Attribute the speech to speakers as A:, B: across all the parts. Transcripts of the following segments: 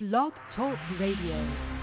A: Blog Talk Radio.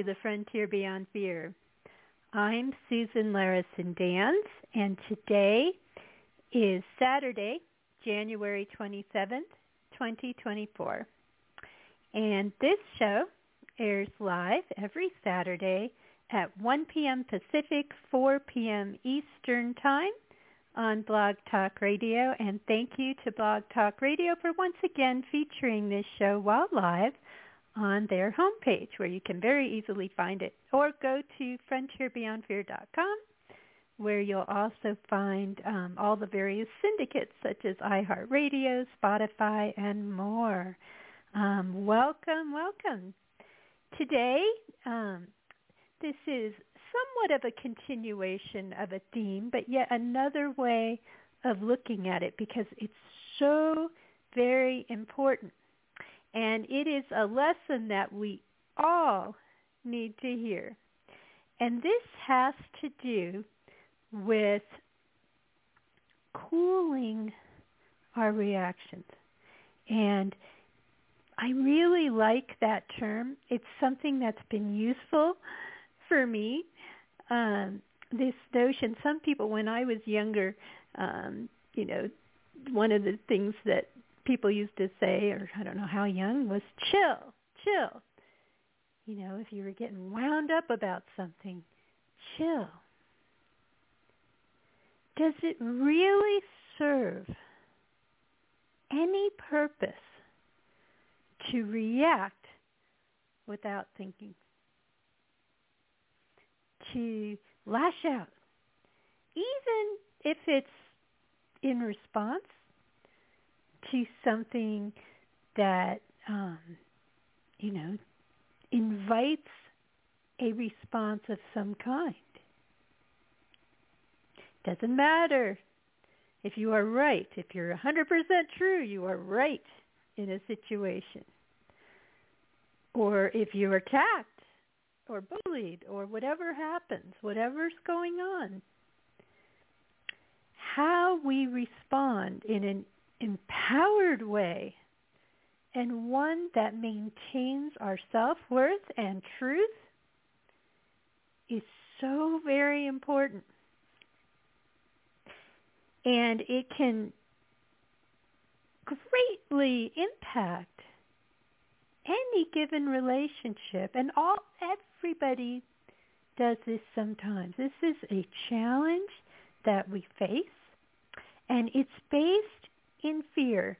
A: To the Frontier Beyond Fear. I'm Susan Larison Danz, and today is Saturday, January 27th, 2024. And this show airs live every Saturday at 1 p.m. Pacific, 4 p.m. Eastern Time on Blog Talk Radio. And thank you to Blog Talk Radio for once again featuring this show while live on their homepage where you can very easily find it. Or go to frontierbeyondfear.com where you'll also find um, all the various syndicates such as iHeartRadio, Spotify, and more. Um, welcome, welcome. Today, um, this is somewhat of a continuation of a theme, but yet another way of looking at it because it's so very important. And it is a lesson that we all need to hear. And this has to do with cooling our reactions. And I really like that term. It's something that's been useful for me. Um, this notion, some people, when I was younger, um, you know, one of the things that people used to say, or I don't know how young, was chill, chill. You know, if you were getting wound up about something, chill. Does it really serve any purpose to react without thinking? To lash out, even if it's in response to something that um, you know invites a response of some kind. Doesn't matter if you are right. If you're 100% true, you are right in a situation. Or if you're attacked or bullied or whatever happens, whatever's going on. How we respond in an empowered way and one that maintains our self-worth and truth is so very important. And it can greatly impact any given relationship and all everybody does this sometimes. This is a challenge that we face and it's based in fear.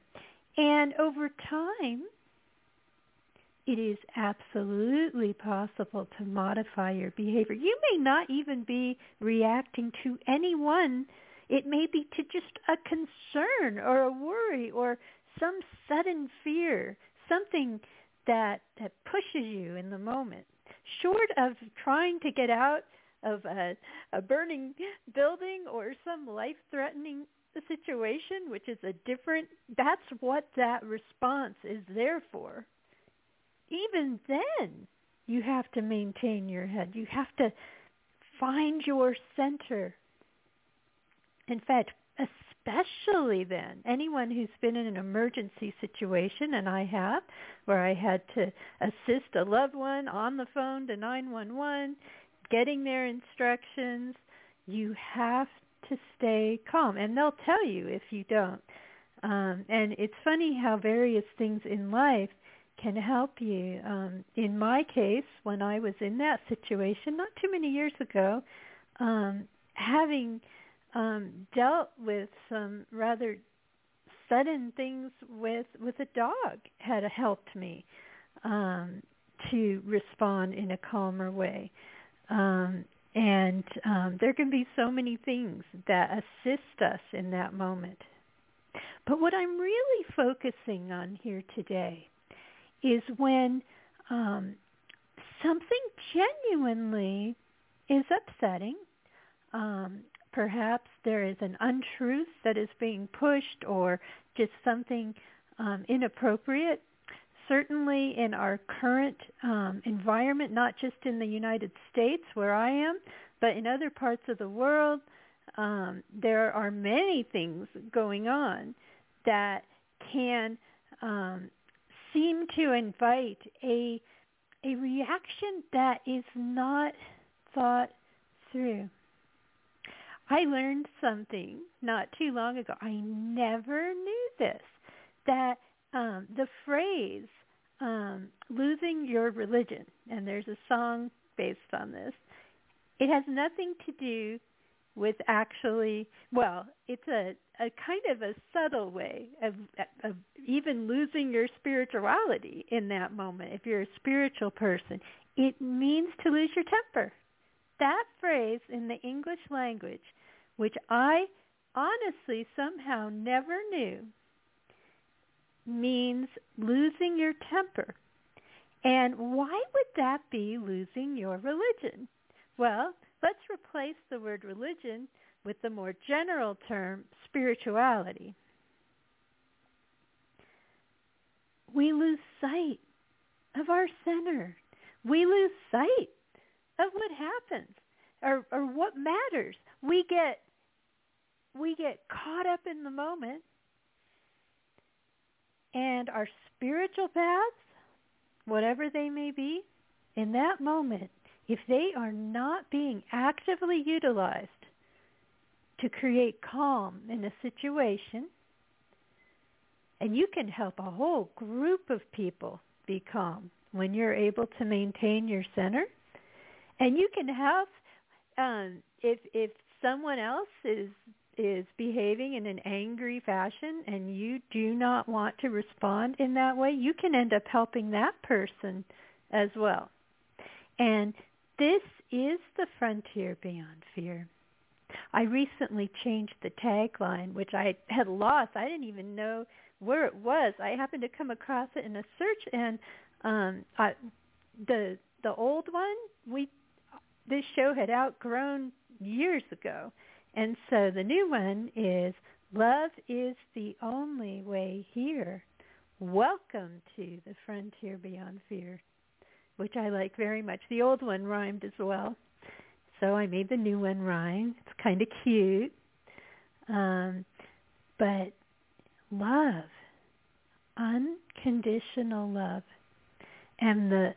A: And over time, it is absolutely possible to modify your behavior. You may not even be reacting to anyone. It may be to just a concern or a worry or some sudden fear, something that, that pushes you in the moment. Short of trying to get out of a, a burning building or some life-threatening the situation, which is a different, that's what that response is there for. Even then, you have to maintain your head. You have to find your center. In fact, especially then, anyone who's been in an emergency situation, and I have, where I had to assist a loved one on the phone to 911, getting their instructions, you have to stay calm. And they'll tell you if you don't. Um, and it's funny how various things in life can help you. Um, in my case, when I was in that situation, not too many years ago, um, having um, dealt with some rather sudden things with with a dog had helped me um, to respond in a calmer way. Um, and um, there can be so many things that assist us in that moment. But what I'm really focusing on here today is when um, something genuinely is upsetting. Um, perhaps there is an untruth that is being pushed or just something um, inappropriate. Certainly in our current um, environment, not just in the United States where I am, but in other parts of the world, um, there are many things going on that can um, seem to invite a a reaction that is not thought through. I learned something not too long ago. I never knew this that um, the phrase um, "losing your religion," and there's a song based on this. It has nothing to do with actually well it's a a kind of a subtle way of of even losing your spirituality in that moment if you're a spiritual person it means to lose your temper that phrase in the english language which i honestly somehow never knew means losing your temper and why would that be losing your religion well Let's replace the word religion with the more general term spirituality. We lose sight of our center. We lose sight of what happens or, or what matters. We get we get caught up in the moment and our spiritual paths, whatever they may be, in that moment if they are not being actively utilized to create calm in a situation, and you can help a whole group of people be calm when you're able to maintain your center. And you can have, um, if if someone else is is behaving in an angry fashion and you do not want to respond in that way, you can end up helping that person as well. And this is the frontier beyond fear. I recently changed the tagline, which I had lost. I didn't even know where it was. I happened to come across it in a search, and um, I, the the old one we this show had outgrown years ago, and so the new one is "Love is the only way here." Welcome to the frontier beyond fear which I like very much. The old one rhymed as well. So I made the new one rhyme. It's kind of cute. Um, but love, unconditional love, and the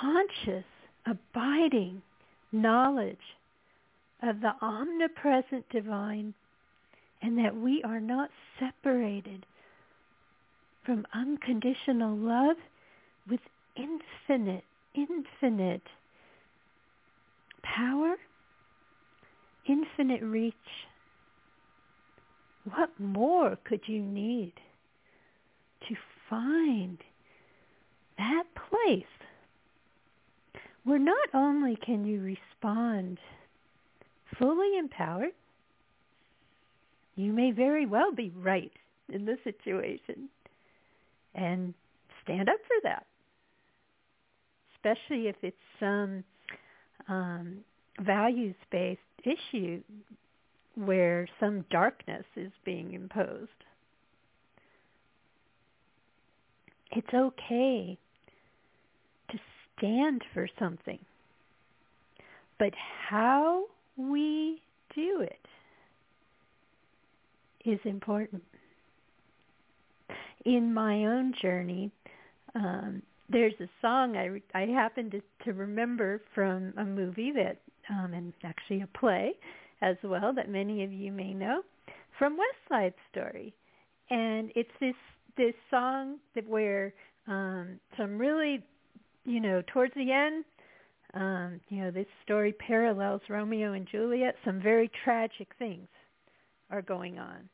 A: conscious, abiding knowledge of the omnipresent divine and that we are not separated from unconditional love with infinite, infinite power, infinite reach. What more could you need to find that place where not only can you respond fully empowered, you may very well be right in the situation and stand up for that especially if it's some um, values-based issue where some darkness is being imposed. It's okay to stand for something. But how we do it is important. In my own journey, um, there's a song I I happen to to remember from a movie that um and actually a play as well that many of you may know from West Side Story. And it's this this song that where um some really you know towards the end um you know this story parallels Romeo and Juliet some very tragic things are going on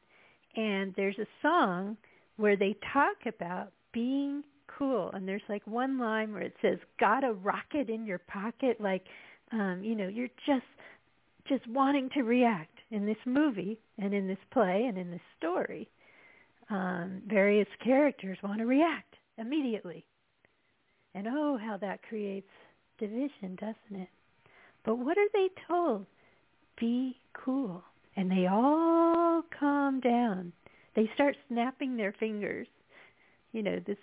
A: And there's a song where they talk about being cool. And there's like one line where it says, got a rocket in your pocket? Like, um, you know, you're just, just wanting to react in this movie and in this play and in this story. Um, various characters want to react immediately. And oh, how that creates division, doesn't it? But what are they told? Be cool. And they all calm down. They start snapping their fingers. You know, this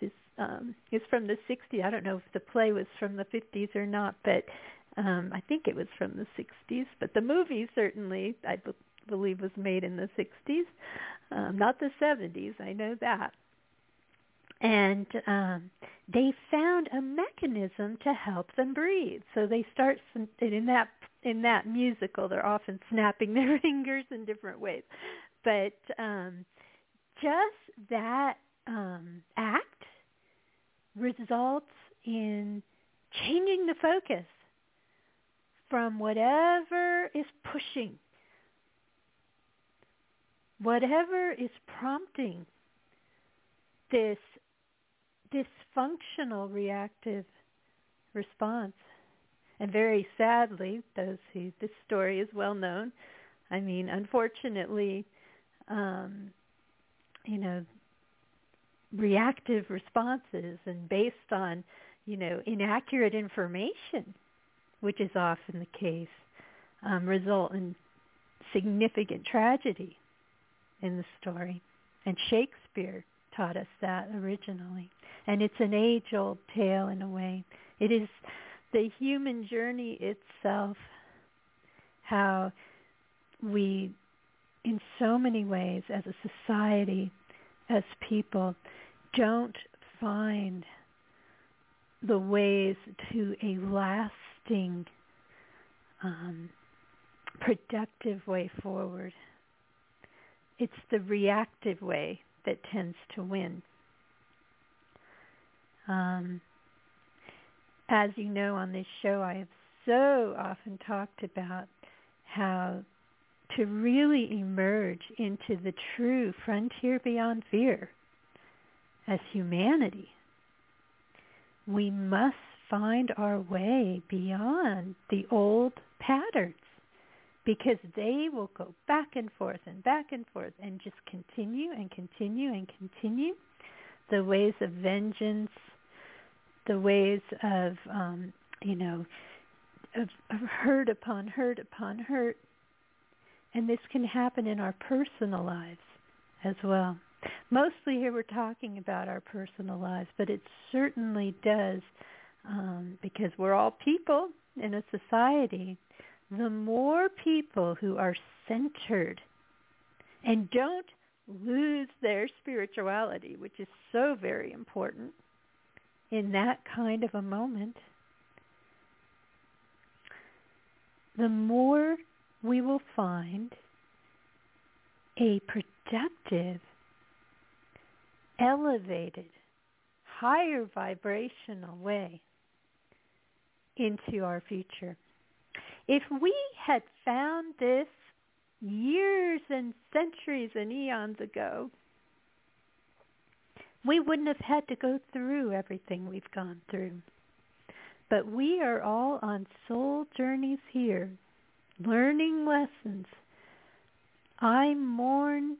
A: this um is from the 60s. I don't know if the play was from the 50s or not, but um I think it was from the 60s, but the movie certainly I b- believe was made in the 60s. Um not the 70s, I know that and um, they found a mechanism to help them breathe. So they start in that in that musical. They're often snapping their fingers in different ways, but um, just that um, act results in changing the focus from whatever is pushing, whatever is prompting this dysfunctional reactive response. And very sadly, those who this story is well known. I mean, unfortunately, um, you know, reactive responses and based on, you know, inaccurate information, which is often the case, um, result in significant tragedy in the story. And Shakespeare taught us that originally. And it's an age-old tale in a way. It is the human journey itself, how we, in so many ways, as a society, as people, don't find the ways to a lasting, um, productive way forward. It's the reactive way that tends to win. Um, as you know on this show, I have so often talked about how to really emerge into the true frontier beyond fear as humanity, we must find our way beyond the old patterns because they will go back and forth and back and forth and just continue and continue and continue. The ways of vengeance the ways of um, you know of, of hurt upon hurt upon hurt, and this can happen in our personal lives as well. Mostly here we're talking about our personal lives, but it certainly does um, because we're all people in a society. The more people who are centered and don't lose their spirituality, which is so very important, in that kind of a moment, the more we will find a productive, elevated, higher vibrational way into our future. If we had found this years and centuries and eons ago, we wouldn't have had to go through everything we've gone through. But we are all on soul journeys here, learning lessons. I mourn, in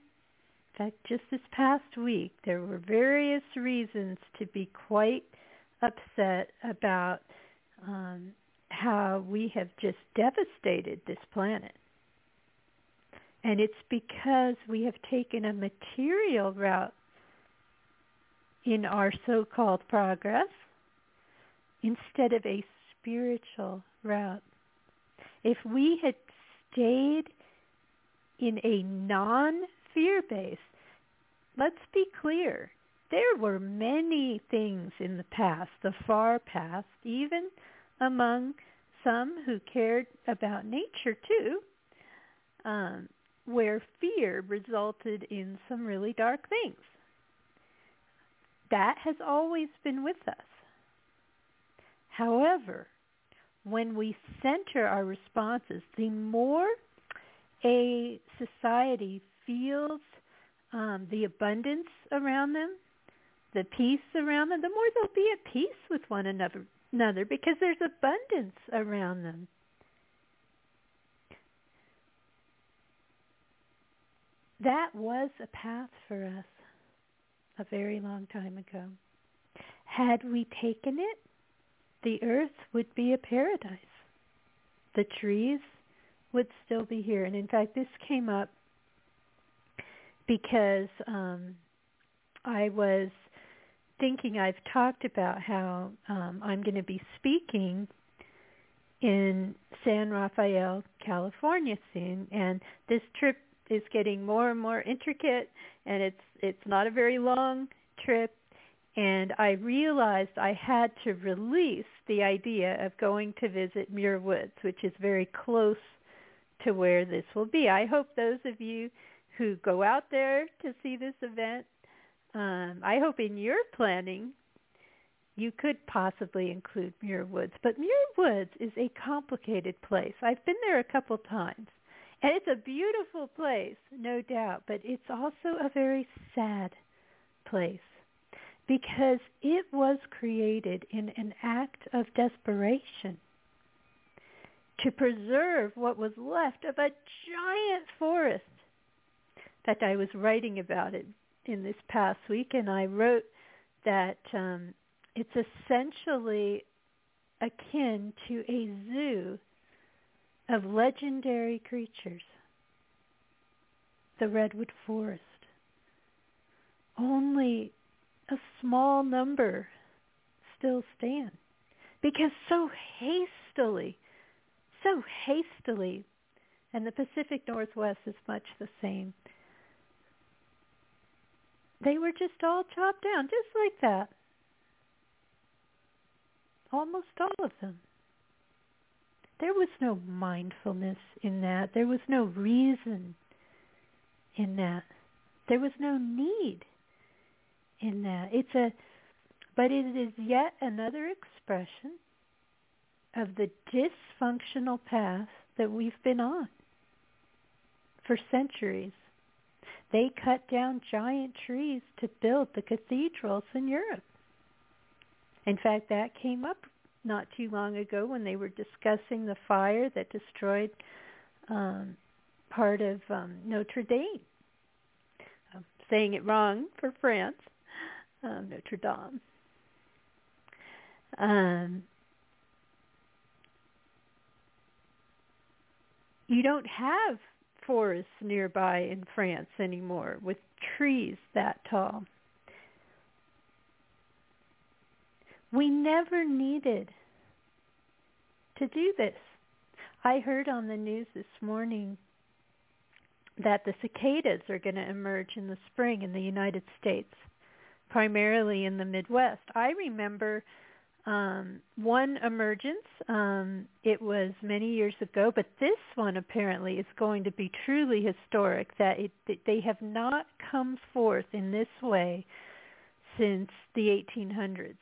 A: fact, just this past week, there were various reasons to be quite upset about um, how we have just devastated this planet. And it's because we have taken a material route in our so-called progress instead of a spiritual route. If we had stayed in a non-fear base, let's be clear, there were many things in the past, the far past, even among some who cared about nature too, um, where fear resulted in some really dark things that has always been with us. However, when we center our responses, the more a society feels um, the abundance around them, the peace around them, the more they'll be at peace with one another, another because there's abundance around them. That was a path for us a very long time ago. Had we taken it, the earth would be a paradise. The trees would still be here. And in fact, this came up because um, I was thinking, I've talked about how um, I'm going to be speaking in San Rafael, California soon. And this trip is getting more and more intricate and it's it's not a very long trip and I realized I had to release the idea of going to visit Muir Woods, which is very close to where this will be. I hope those of you who go out there to see this event, um, I hope in your planning you could possibly include Muir Woods. But Muir Woods is a complicated place. I've been there a couple times. And it's a beautiful place, no doubt, but it's also a very sad place because it was created in an act of desperation to preserve what was left of a giant forest. In fact, I was writing about it in this past week, and I wrote that um, it's essentially akin to a zoo of legendary creatures. The redwood forest. Only a small number still stand because so hastily, so hastily, and the Pacific Northwest is much the same. They were just all chopped down, just like that. Almost all of them. There was no mindfulness in that. There was no reason in that. There was no need in that. It's a, but it is yet another expression of the dysfunctional path that we've been on for centuries. They cut down giant trees to build the cathedrals in Europe. In fact, that came up not too long ago when they were discussing the fire that destroyed um, part of um, Notre Dame. I'm saying it wrong for France, um, Notre Dame. Um, you don't have forests nearby in France anymore with trees that tall. We never needed to do this. I heard on the news this morning that the cicadas are going to emerge in the spring in the United States, primarily in the Midwest. I remember um, one emergence. Um, it was many years ago, but this one apparently is going to be truly historic. That, it, they have not come forth in this way since the 1800s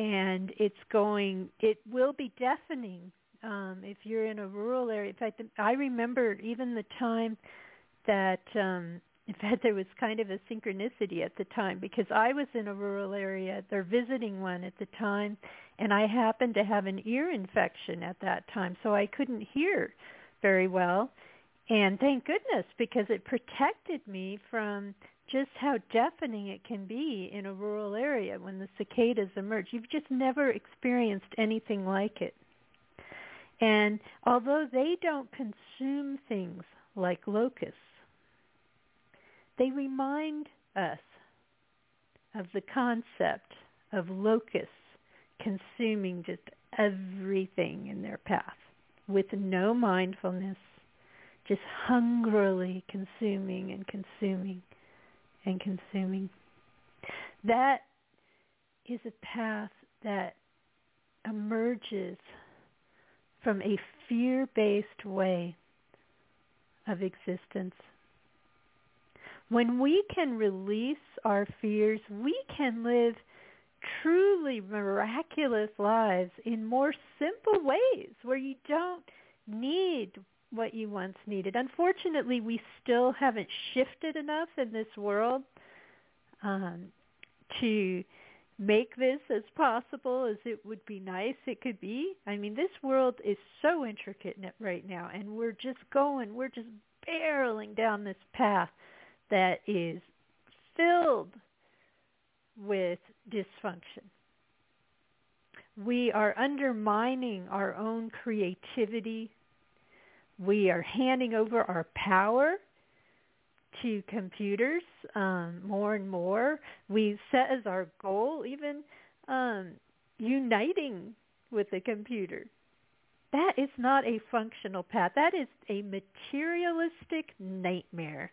A: and it's going it will be deafening um if you're in a rural area. In fact i remember even the time that um in fact there was kind of a synchronicity at the time because i was in a rural area. They're visiting one at the time and i happened to have an ear infection at that time so i couldn't hear very well. And thank goodness because it protected me from just how deafening it can be in a rural area when the cicadas emerge. You've just never experienced anything like it. And although they don't consume things like locusts, they remind us of the concept of locusts consuming just everything in their path with no mindfulness, just hungrily consuming and consuming and consuming. That is a path that emerges from a fear-based way of existence. When we can release our fears, we can live truly miraculous lives in more simple ways where you don't need what you once needed. Unfortunately, we still haven't shifted enough in this world um, to make this as possible as it would be nice it could be. I mean, this world is so intricate right now, and we're just going, we're just barreling down this path that is filled with dysfunction. We are undermining our own creativity. We are handing over our power to computers um, more and more. We set as our goal even um, uniting with the computer. That is not a functional path. That is a materialistic nightmare.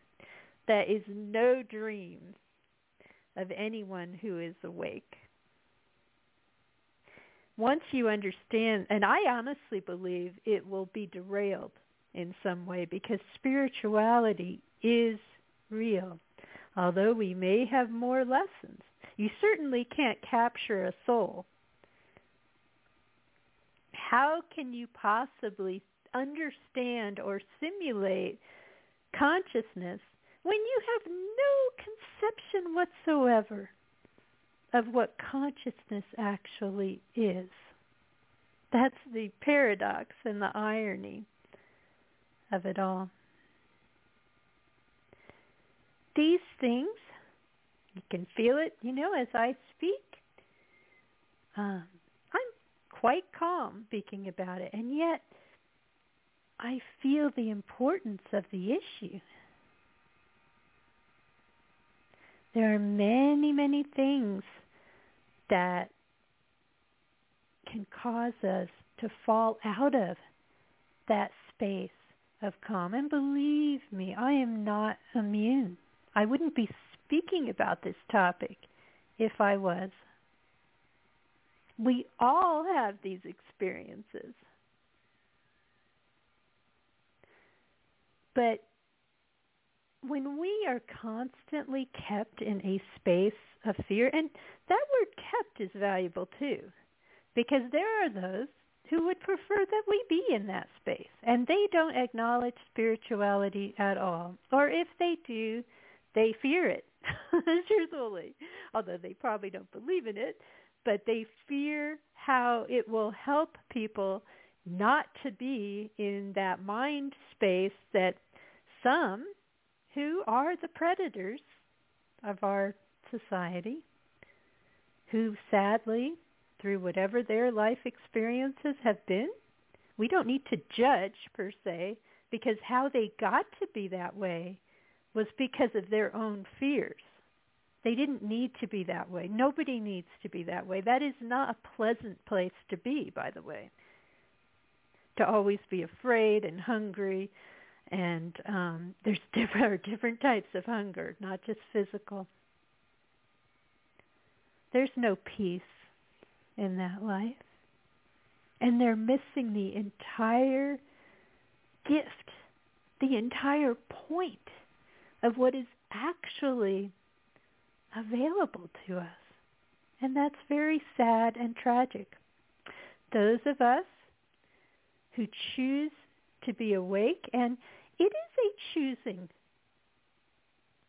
A: That is no dream of anyone who is awake. Once you understand, and I honestly believe it will be derailed in some way because spirituality is real. Although we may have more lessons, you certainly can't capture a soul. How can you possibly understand or simulate consciousness when you have no conception whatsoever of what consciousness actually is? That's the paradox and the irony of it all. These things, you can feel it, you know, as I speak. Um, I'm quite calm speaking about it, and yet I feel the importance of the issue. There are many, many things that can cause us to fall out of that space of calm. And believe me, I am not immune. I wouldn't be speaking about this topic if I was. We all have these experiences. But when we are constantly kept in a space of fear, and that word kept is valuable too, because there are those who would prefer that we be in that space. And they don't acknowledge spirituality at all. Or if they do, they fear it, truthfully. Although they probably don't believe in it, but they fear how it will help people not to be in that mind space that some who are the predators of our society, who sadly through whatever their life experiences have been. We don't need to judge per se because how they got to be that way was because of their own fears. They didn't need to be that way. Nobody needs to be that way. That is not a pleasant place to be, by the way. To always be afraid and hungry and um, there's different different types of hunger, not just physical. There's no peace in that life. And they're missing the entire gift, the entire point of what is actually available to us. And that's very sad and tragic. Those of us who choose to be awake, and it is a choosing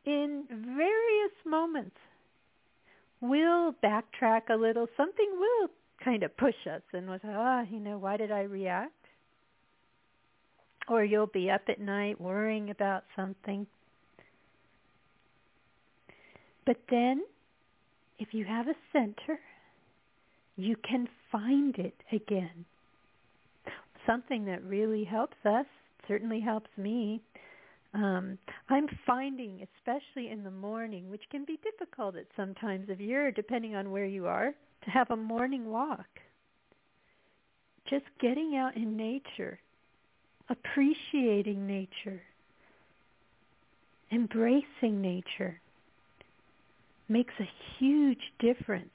A: in various moments we'll backtrack a little. Something will kind of push us and say, ah, you know, why did I react? Or you'll be up at night worrying about something. But then, if you have a center, you can find it again. Something that really helps us, certainly helps me, um, I'm finding, especially in the morning, which can be difficult at some times of year, depending on where you are, to have a morning walk. Just getting out in nature, appreciating nature, embracing nature makes a huge difference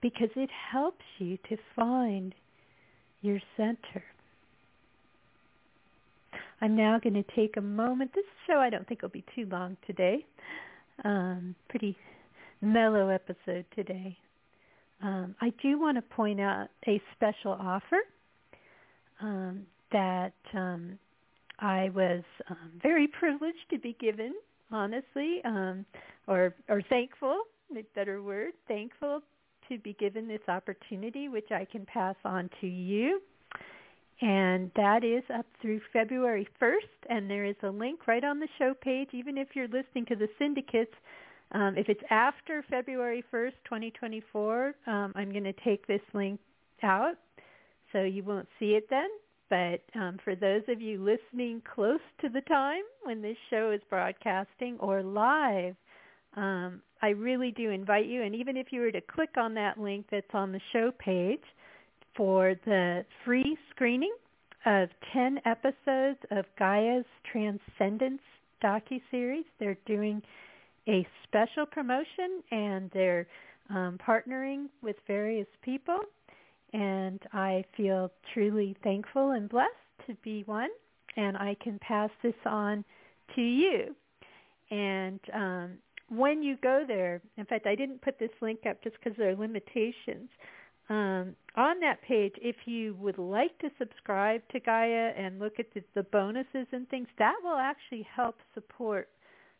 A: because it helps you to find your center. I'm now going to take a moment. This show I don't think will be too long today. Um, pretty mellow episode today. Um, I do want to point out a special offer um, that um, I was um, very privileged to be given, honestly, um, or or thankful, a better word, thankful to be given this opportunity, which I can pass on to you. And that is up through February 1st, and there is a link right on the show page, even if you're listening to the syndicates. Um, if it's after February 1st, 2024, um, I'm going to take this link out, so you won't see it then. But um, for those of you listening close to the time when this show is broadcasting or live, um, I really do invite you, and even if you were to click on that link that's on the show page for the free screening of 10 episodes of Gaia's Transcendence docu-series, they're doing a special promotion and they're um, partnering with various people and I feel truly thankful and blessed to be one, and I can pass this on to you. And um, when you go there, in fact, I didn't put this link up just because there are limitations. Um, on that page, if you would like to subscribe to Gaia and look at the, the bonuses and things, that will actually help support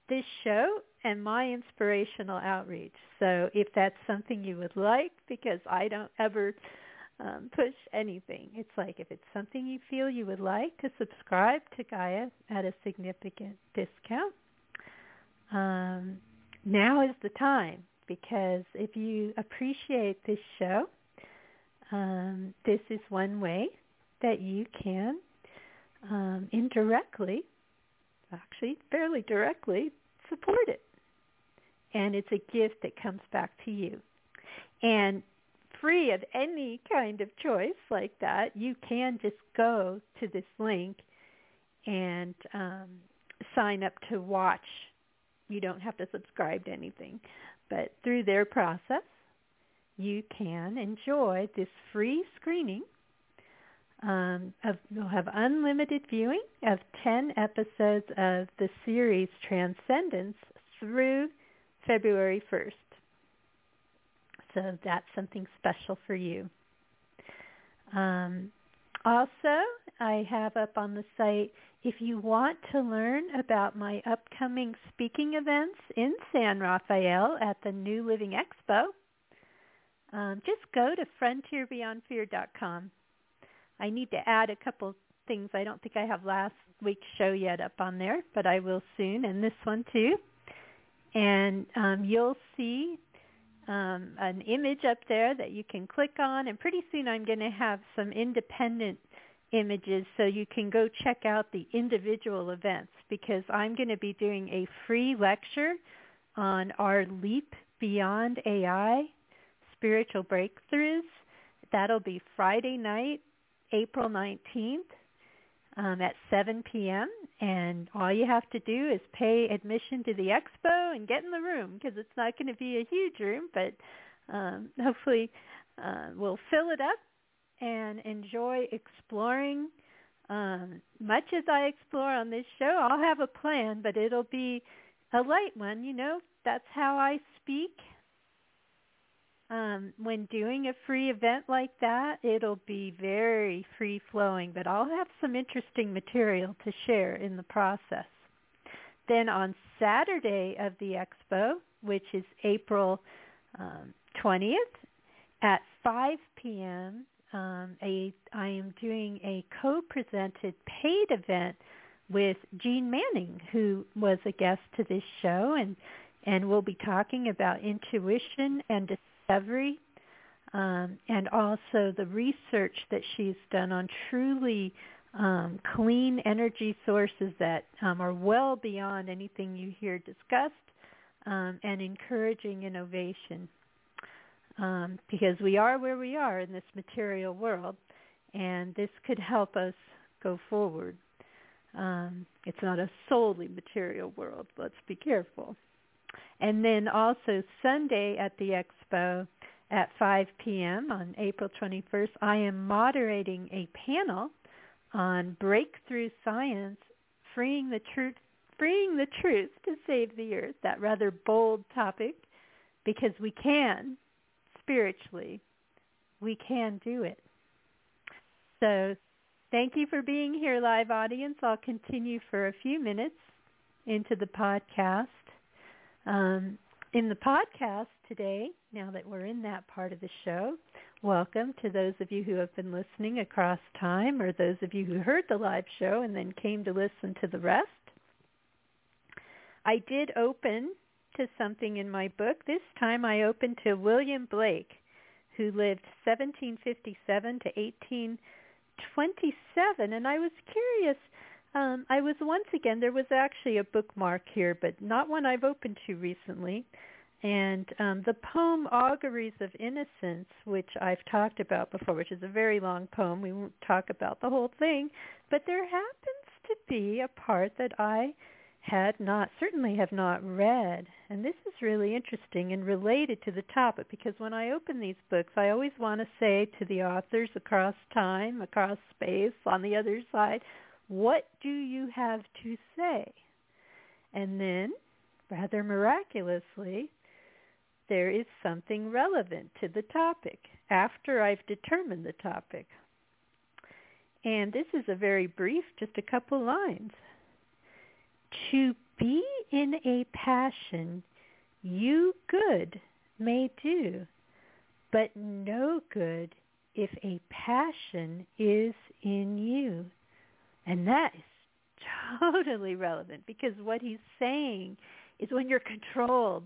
A: this show and my inspirational outreach. So if that's something you would like, because I don't ever um, push anything. It's like if it's something you feel you would like to subscribe to Gaia at a significant discount, um, now is the time because if you appreciate this show, um, this is one way that you can um, indirectly, actually fairly directly, support it. And it's a gift that comes back to you. And free of any kind of choice like that, you can just go to this link and um, sign up to watch. You don't have to subscribe to anything. But through their process, you can enjoy this free screening. Um, of, you'll have unlimited viewing of 10 episodes of the series Transcendence through February 1st. So that's something special for you. Um, also, I have up on the site, if you want to learn about my upcoming speaking events in San Rafael at the New Living Expo, um, just go to frontierbeyondfear.com. I need to add a couple things. I don't think I have last week's show yet up on there, but I will soon, and this one too. And um, you'll see um, an image up there that you can click on, and pretty soon I'm going to have some independent images so you can go check out the individual events because I'm going to be doing a free lecture on our Leap Beyond AI spiritual breakthroughs. That'll be Friday night, April 19th um, at 7 p.m. And all you have to do is pay admission to the expo and get in the room because it's not going to be a huge room, but um, hopefully uh, we'll fill it up and enjoy exploring. Um, much as I explore on this show, I'll have a plan, but it'll be a light one. You know, that's how I speak um, when doing a free event like that, it'll be very free flowing, but I'll have some interesting material to share in the process. Then on Saturday of the expo, which is April um, 20th at 5 p.m., um, a, I am doing a co-presented paid event with Jeane Manning, who was a guest to this show, and and we'll be talking about intuition and discovery um, and also the research that she's done on truly um, clean energy sources that um, are well beyond anything you hear discussed um, and encouraging innovation. Um, because we are where we are in this material world, and this could help us go forward. Um, it's not a solely material world. Let's be careful. And then also Sunday at the Expo at 5 p.m. on April 21st, I am moderating a panel on breakthrough science, freeing the truth, freeing the truth to save the earth. That rather bold topic, because we can spiritually, we can do it. So Thank you for being here, live audience. I'll continue for a few minutes into the podcast. Um, in the podcast today, now that we're in that part of the show, welcome to those of you who have been listening across time or those of you who heard the live show and then came to listen to the rest. I did open to something in my book. This time I opened to William Blake, who lived 1757 to 1827. and I was curious um, I was once again there was actually a bookmark here but not one I've opened to recently. And um, the poem Auguries of Innocence which I've talked about before which is a very long poem. We won't talk about the whole thing. But there happens to be a part that I had not, certainly have not read. And this is really interesting and related to the topic because when I open these books, I always want to say to the authors across time, across space, on the other side, what do you have to say? And then, rather miraculously, there is something relevant to the topic after I've determined the topic. And this is a very brief, just a couple lines. To be in a passion you good may do, but no good if a passion is in you. And that is totally relevant because what he's saying is when you're controlled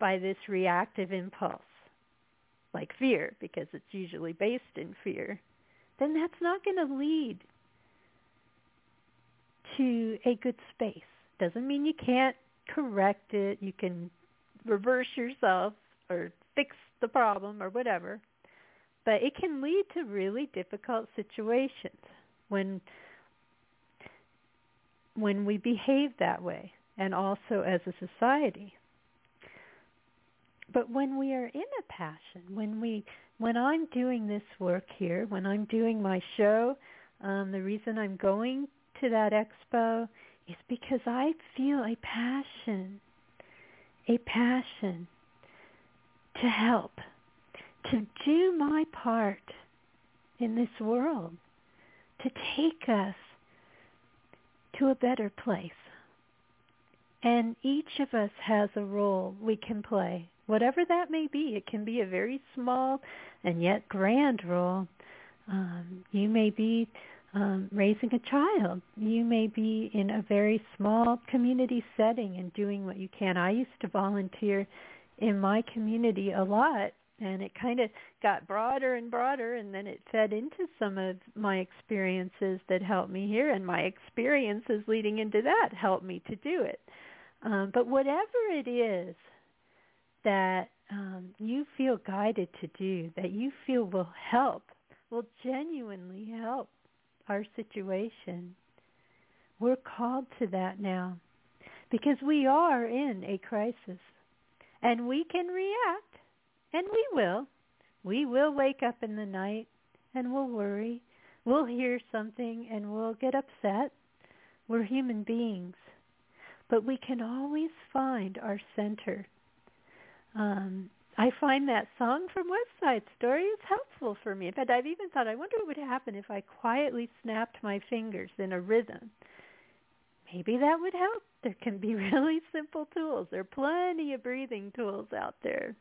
A: by this reactive impulse, like fear, because it's usually based in fear, then that's not going to lead to a good space. Doesn't mean you can't correct it. You can reverse yourself or fix the problem or whatever. But it can lead to really difficult situations when when we behave that way and also as a society. But when we are in a passion, when we when I'm doing this work here, when I'm doing my show, um, the reason I'm going to that expo is because I feel a passion, a passion to help, to do my part in this world, to take us to a better place. And each of us has a role we can play, whatever that may be. It can be a very small and yet grand role. Um, you may be um, raising a child. You may be in a very small community setting and doing what you can. I used to volunteer in my community a lot and it kind of got broader and broader and then it fed into some of my experiences that helped me here and my experiences leading into that helped me to do it. Um, but whatever it is that um, you feel guided to do, that you feel will help, will genuinely help our situation. We're called to that now because we are in a crisis and we can react and we will. We will wake up in the night and we'll worry. We'll hear something and we'll get upset. We're human beings. But we can always find our center. Um, I find that song from West Side Story is helpful for me. In fact, I've even thought, I wonder what would happen if I quietly snapped my fingers in a rhythm. Maybe that would help. There can be really simple tools. There are plenty of breathing tools out there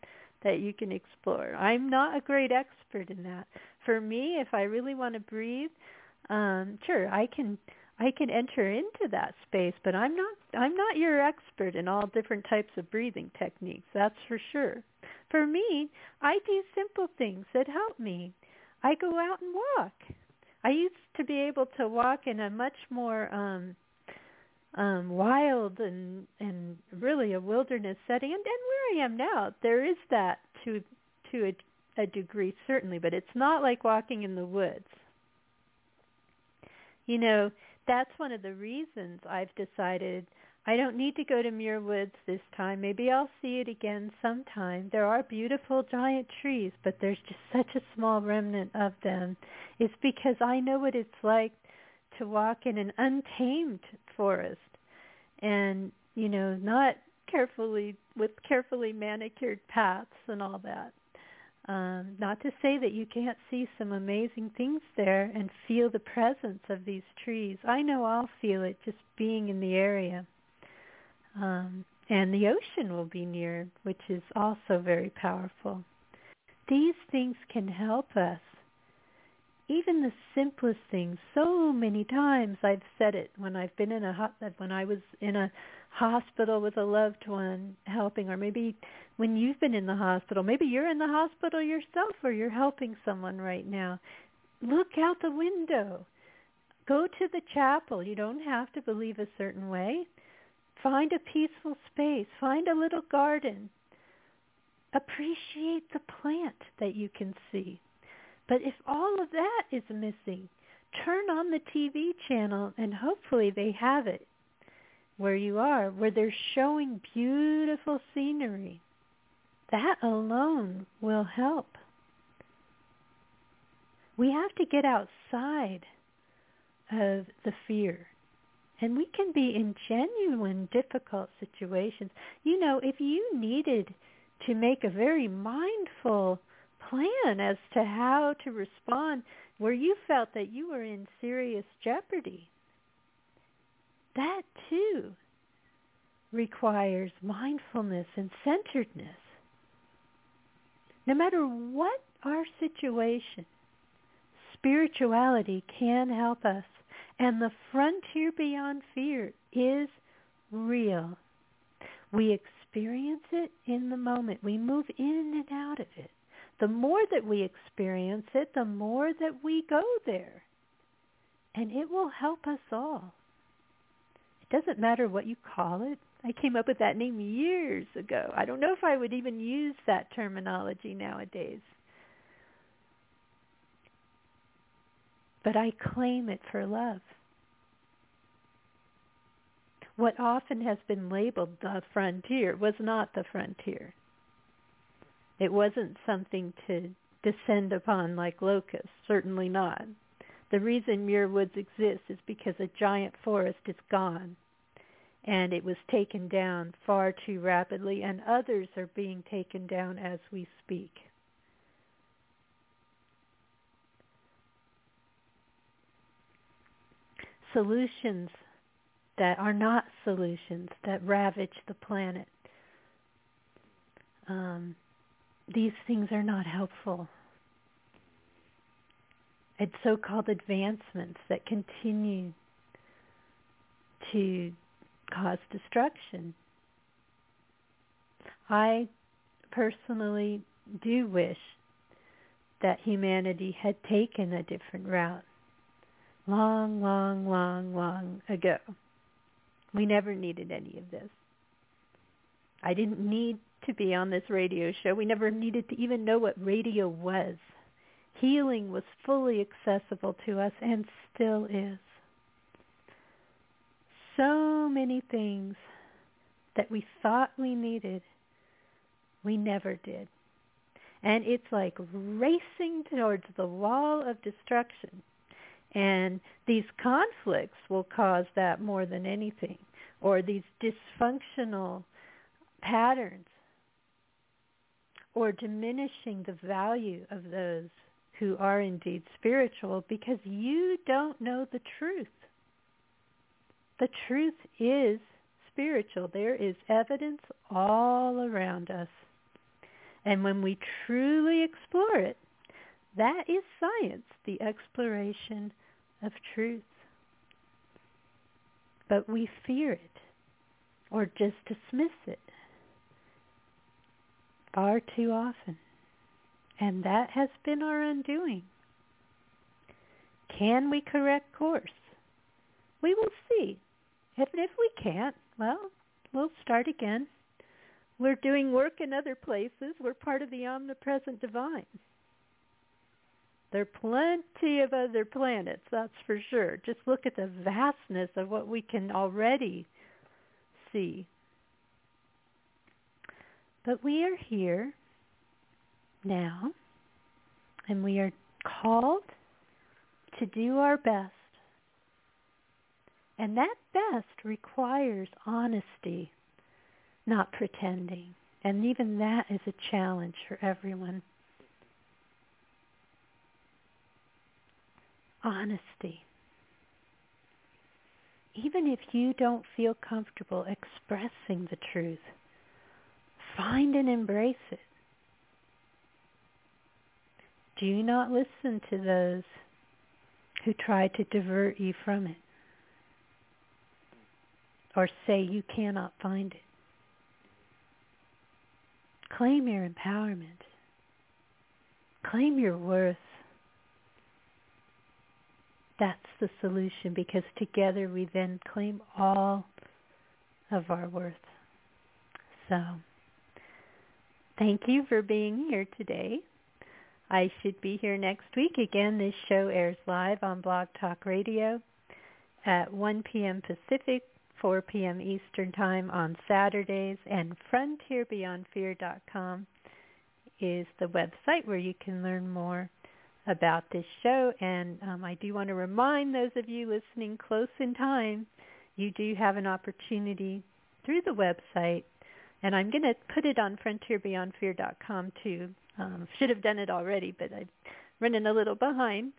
A: that you can explore. I'm not a great expert in that. For me, if I really want to breathe, um, sure, I can I can enter into that space, but I'm not I'm not your expert in all different types of breathing techniques, that's for sure. For me, I do simple things that help me. I go out and walk. I used to be able to walk in a much more um um wild and and really a wilderness setting and, and where I am now there is that to to a, a degree certainly but it's not like walking in the woods you know that's one of the reasons I've decided I don't need to go to Muir Woods this time. Maybe I'll see it again sometime. There are beautiful giant trees, but there's just such a small remnant of them. It's because I know what it's like to walk in an untamed forest and, you know, not carefully with carefully manicured paths and all that. Um, not to say that you can't see some amazing things there and feel the presence of these trees. I know I'll feel it just being in the area. Um, and the ocean will be near, which is also very powerful. These things can help us. Even the simplest things. So many times I've said it when I've been in a when I was in a hospital with a loved one helping, or maybe when you've been in the hospital, maybe you're in the hospital yourself, or you're helping someone right now. Look out the window. Go to the chapel. You don't have to believe a certain way. Find a peaceful space. Find a little garden. Appreciate the plant that you can see. But if all of that is missing, turn on the TV channel and hopefully they have it where you are, where they're showing beautiful scenery. That alone will help. We have to get outside of the fear and we can be in genuine difficult situations. You know, if you needed to make a very mindful plan as to how to respond where you felt that you were in serious jeopardy, that too requires mindfulness and centeredness. No matter what our situation, spirituality can help us and the frontier beyond fear is real. We experience it in the moment. We move in and out of it. The more that we experience it, the more that we go there. And it will help us all. It doesn't matter what you call it. I came up with that name years ago. I don't know if I would even use that terminology nowadays. but I claim it for love. What often has been labeled the frontier was not the frontier. It wasn't something to descend upon like locusts, certainly not. The reason Muir Woods exists is because a giant forest is gone and it was taken down far too rapidly and others are being taken down as we speak. solutions that are not solutions that ravage the planet. Um, these things are not helpful. It's so-called advancements that continue to cause destruction. I personally do wish that humanity had taken a different route long, long, long, long ago. We never needed any of this. I didn't need to be on this radio show. We never needed to even know what radio was. Healing was fully accessible to us and still is. So many things that we thought we needed, we never did. And it's like racing towards the wall of destruction. And these conflicts will cause that more than anything, or these dysfunctional patterns, or diminishing the value of those who are indeed spiritual because you don't know the truth. The truth is spiritual. There is evidence all around us. And when we truly explore it, that is science, the exploration of truth. But we fear it or just dismiss it far too often. And that has been our undoing. Can we correct course? We will see. If, if we can't, well, we'll start again. We're doing work in other places. We're part of the omnipresent divine. There are plenty of other planets, that's for sure. Just look at the vastness of what we can already see. But we are here now, and we are called to do our best. And that best requires honesty, not pretending. And even that is a challenge for everyone. Honesty. Even if you don't feel comfortable expressing the truth, find and embrace it. Do not listen to those who try to divert you from it or say you cannot find it. Claim your empowerment. Claim your worth. That's the solution because together we then claim all of our worth. So, thank you for being here today. I should be here next week. Again, this show airs live on Blog Talk Radio at 1 p.m. Pacific, 4 p.m. Eastern Time on Saturdays, and frontierbeyondfear.com is the website where you can learn more about this show. And um, I do want to remind those of you listening close in time, you do have an opportunity through the website, and I'm going to put it on frontierbeyondfear.com too. Um, should have done it already, but I'm running a little behind.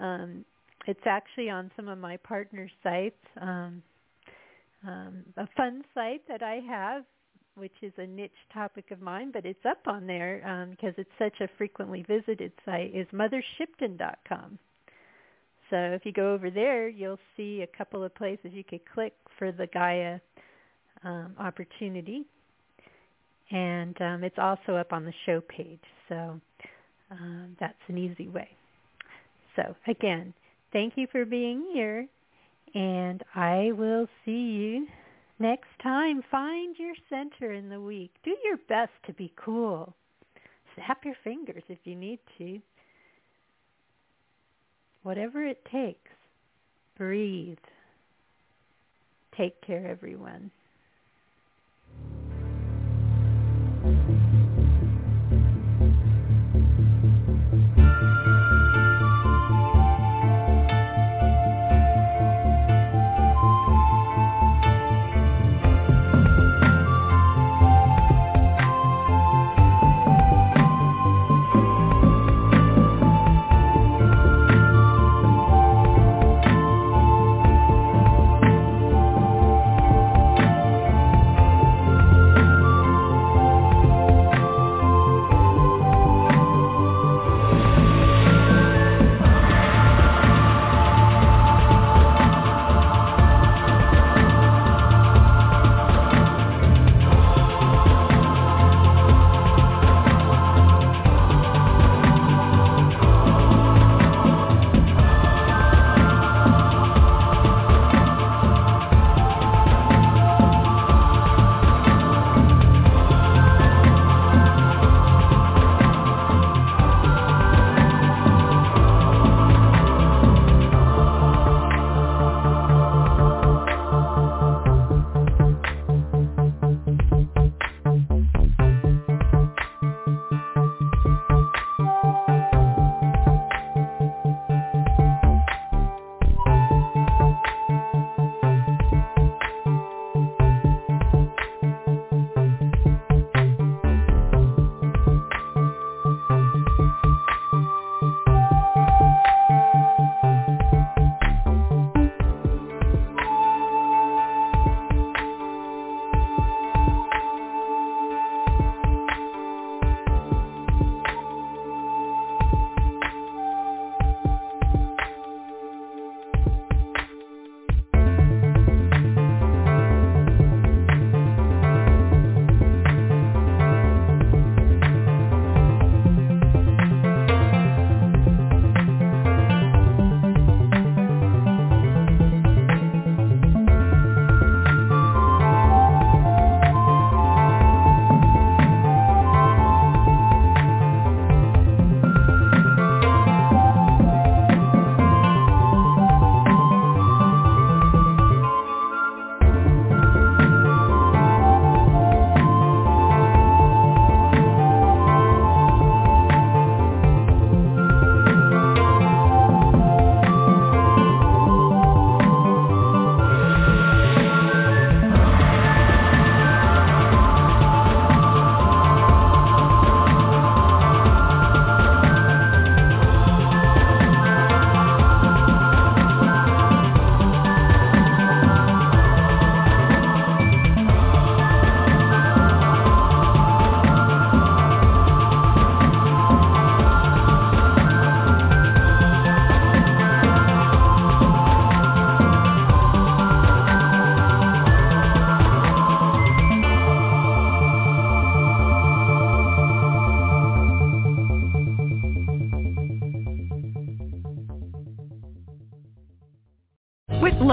A: Um, it's actually on some of my partner sites. Um, um, a fun site that I have which is a niche topic of mine, but it's up on there um, because it's such a frequently visited site, is mothershipton.com. So if you go over there, you'll see a couple of places you could click for the Gaia um, opportunity. And um, it's also up on the show page. So um, that's an easy way. So again, thank you for being here. And I will see you Next time, find your center in the week. Do your best to be cool. Snap your fingers if you need to. Whatever it takes, breathe. Take care, everyone.